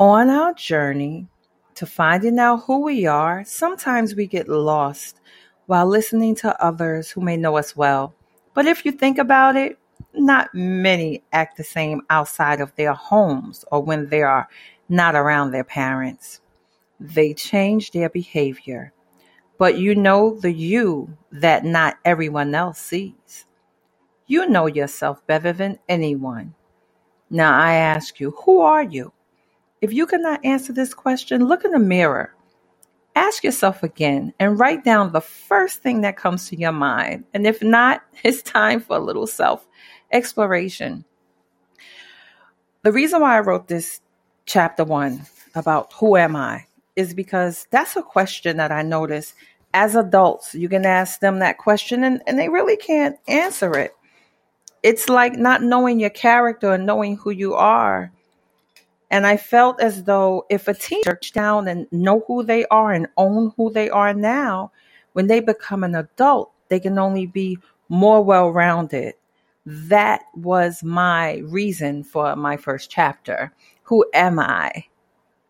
On our journey to finding out who we are, sometimes we get lost while listening to others who may know us well. But if you think about it, not many act the same outside of their homes or when they are not around their parents. They change their behavior, but you know the you that not everyone else sees. You know yourself better than anyone. Now I ask you, who are you? If you cannot answer this question, look in the mirror. Ask yourself again and write down the first thing that comes to your mind. And if not, it's time for a little self exploration. The reason why I wrote this chapter one about who am I is because that's a question that I notice as adults. You can ask them that question and, and they really can't answer it. It's like not knowing your character and knowing who you are. And I felt as though if a teenager down and know who they are and own who they are now, when they become an adult, they can only be more well rounded. That was my reason for my first chapter. Who am I?